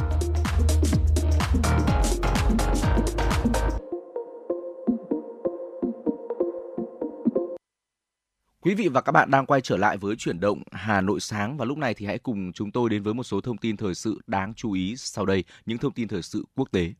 Quý vị và các bạn đang quay trở lại với chuyển động Hà Nội sáng và lúc này thì hãy cùng chúng tôi đến với một số thông tin thời sự đáng chú ý sau đây, những thông tin thời sự quốc tế.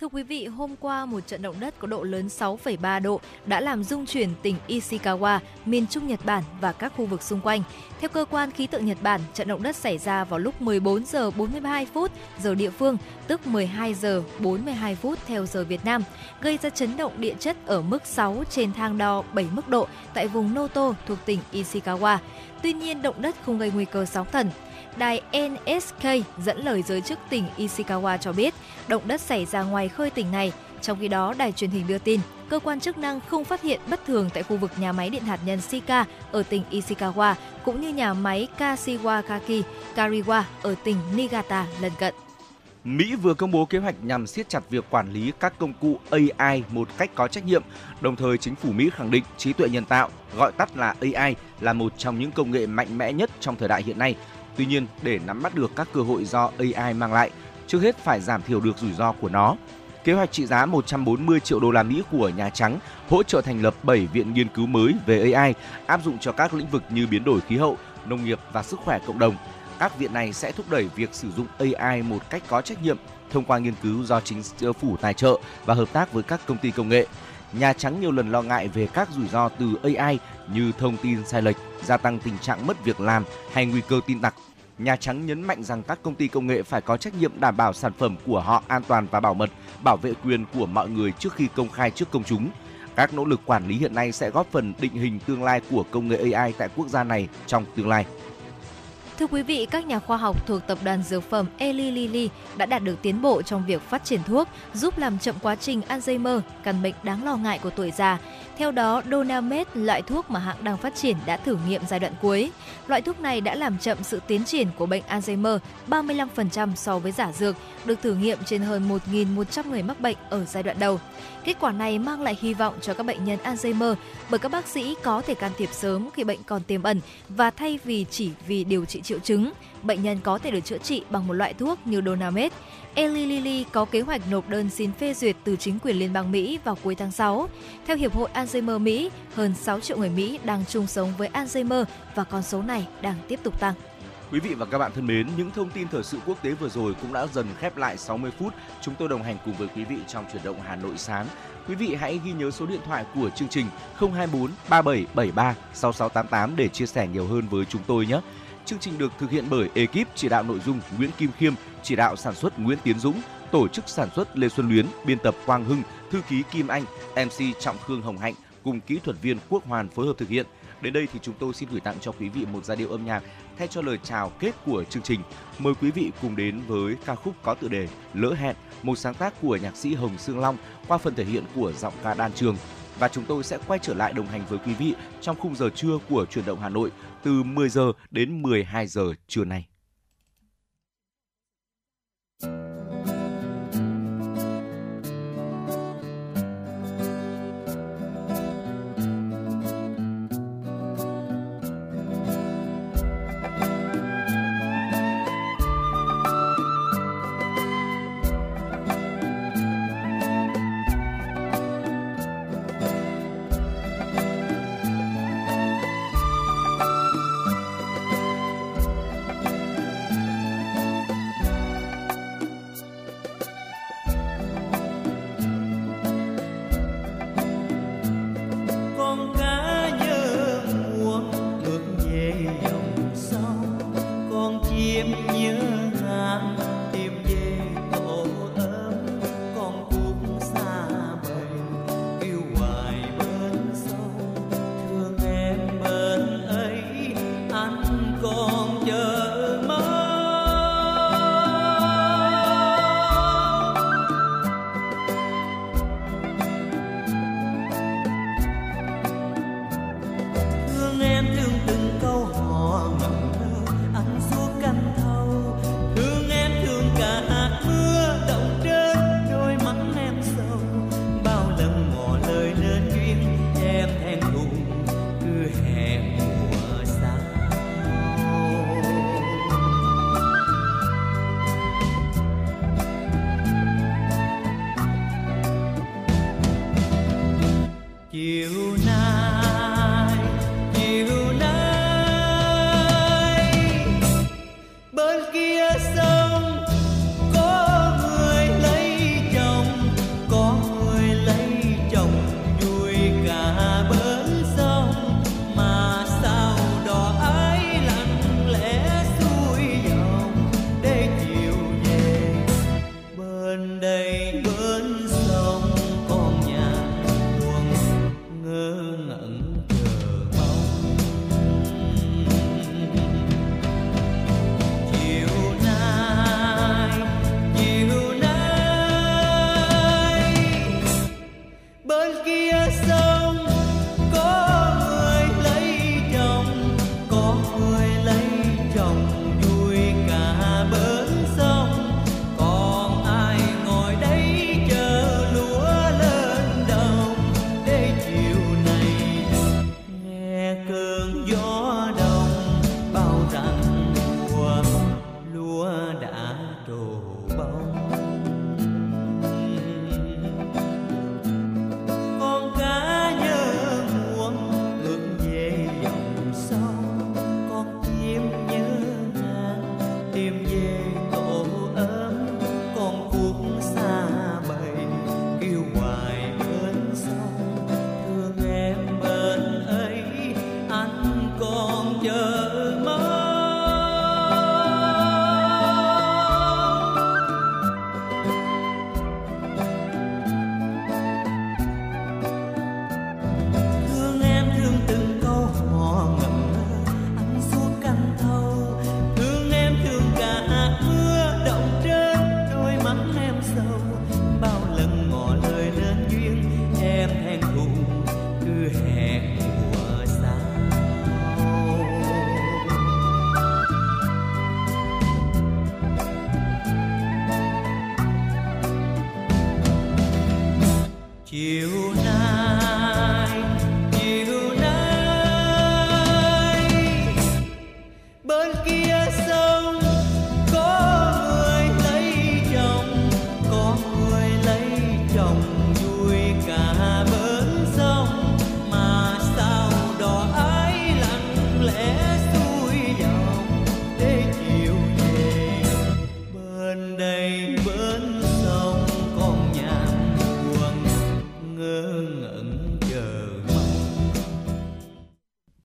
Thưa quý vị, hôm qua một trận động đất có độ lớn 6,3 độ đã làm rung chuyển tỉnh Ishikawa, miền Trung Nhật Bản và các khu vực xung quanh. Theo cơ quan khí tượng Nhật Bản, trận động đất xảy ra vào lúc 14 giờ 42 phút giờ địa phương, tức 12 giờ 42 phút theo giờ Việt Nam, gây ra chấn động địa chất ở mức 6 trên thang đo 7 mức độ tại vùng Noto thuộc tỉnh Ishikawa. Tuy nhiên, động đất không gây nguy cơ sóng thần. Đài NSK dẫn lời giới chức tỉnh Ishikawa cho biết động đất xảy ra ngoài khơi tỉnh này. Trong khi đó, đài truyền hình đưa tin, cơ quan chức năng không phát hiện bất thường tại khu vực nhà máy điện hạt nhân Shika ở tỉnh Ishikawa, cũng như nhà máy Kashiwakaki Kariwa ở tỉnh Niigata lân cận. Mỹ vừa công bố kế hoạch nhằm siết chặt việc quản lý các công cụ AI một cách có trách nhiệm. Đồng thời, chính phủ Mỹ khẳng định trí tuệ nhân tạo, gọi tắt là AI, là một trong những công nghệ mạnh mẽ nhất trong thời đại hiện nay Tuy nhiên, để nắm bắt được các cơ hội do AI mang lại, trước hết phải giảm thiểu được rủi ro của nó. Kế hoạch trị giá 140 triệu đô la Mỹ của Nhà Trắng hỗ trợ thành lập 7 viện nghiên cứu mới về AI áp dụng cho các lĩnh vực như biến đổi khí hậu, nông nghiệp và sức khỏe cộng đồng. Các viện này sẽ thúc đẩy việc sử dụng AI một cách có trách nhiệm thông qua nghiên cứu do chính phủ tài trợ và hợp tác với các công ty công nghệ. Nhà Trắng nhiều lần lo ngại về các rủi ro từ AI như thông tin sai lệch, gia tăng tình trạng mất việc làm hay nguy cơ tin tặc Nhà Trắng nhấn mạnh rằng các công ty công nghệ phải có trách nhiệm đảm bảo sản phẩm của họ an toàn và bảo mật, bảo vệ quyền của mọi người trước khi công khai trước công chúng. Các nỗ lực quản lý hiện nay sẽ góp phần định hình tương lai của công nghệ AI tại quốc gia này trong tương lai. Thưa quý vị, các nhà khoa học thuộc tập đoàn dược phẩm Eli Lilly đã đạt được tiến bộ trong việc phát triển thuốc giúp làm chậm quá trình Alzheimer, căn bệnh đáng lo ngại của tuổi già. Theo đó, Donamed, loại thuốc mà hãng đang phát triển đã thử nghiệm giai đoạn cuối. Loại thuốc này đã làm chậm sự tiến triển của bệnh Alzheimer 35% so với giả dược, được thử nghiệm trên hơn 1.100 người mắc bệnh ở giai đoạn đầu. Kết quả này mang lại hy vọng cho các bệnh nhân Alzheimer bởi các bác sĩ có thể can thiệp sớm khi bệnh còn tiềm ẩn và thay vì chỉ vì điều trị triệu chứng, bệnh nhân có thể được chữa trị bằng một loại thuốc như Donamed. Eli Lilly có kế hoạch nộp đơn xin phê duyệt từ chính quyền liên bang Mỹ vào cuối tháng 6. Theo Hiệp hội Alzheimer Mỹ, hơn 6 triệu người Mỹ đang chung sống với Alzheimer và con số này đang tiếp tục tăng. Quý vị và các bạn thân mến, những thông tin thời sự quốc tế vừa rồi cũng đã dần khép lại 60 phút. Chúng tôi đồng hành cùng với quý vị trong chuyển động Hà Nội sáng. Quý vị hãy ghi nhớ số điện thoại của chương trình 024 3773 6688 để chia sẻ nhiều hơn với chúng tôi nhé. Chương trình được thực hiện bởi ekip chỉ đạo nội dung Nguyễn Kim Khiêm, chỉ đạo sản xuất Nguyễn Tiến Dũng, tổ chức sản xuất Lê Xuân Luyến, biên tập Quang Hưng, thư ký Kim Anh, MC Trọng Khương Hồng Hạnh cùng kỹ thuật viên Quốc Hoàn phối hợp thực hiện. Đến đây thì chúng tôi xin gửi tặng cho quý vị một giai điệu âm nhạc thay cho lời chào kết của chương trình. Mời quý vị cùng đến với ca khúc có tựa đề Lỡ hẹn, một sáng tác của nhạc sĩ Hồng Sương Long qua phần thể hiện của giọng ca đan trường. Và chúng tôi sẽ quay trở lại đồng hành với quý vị trong khung giờ trưa của truyền động Hà Nội từ 10 giờ đến 12 giờ trưa nay.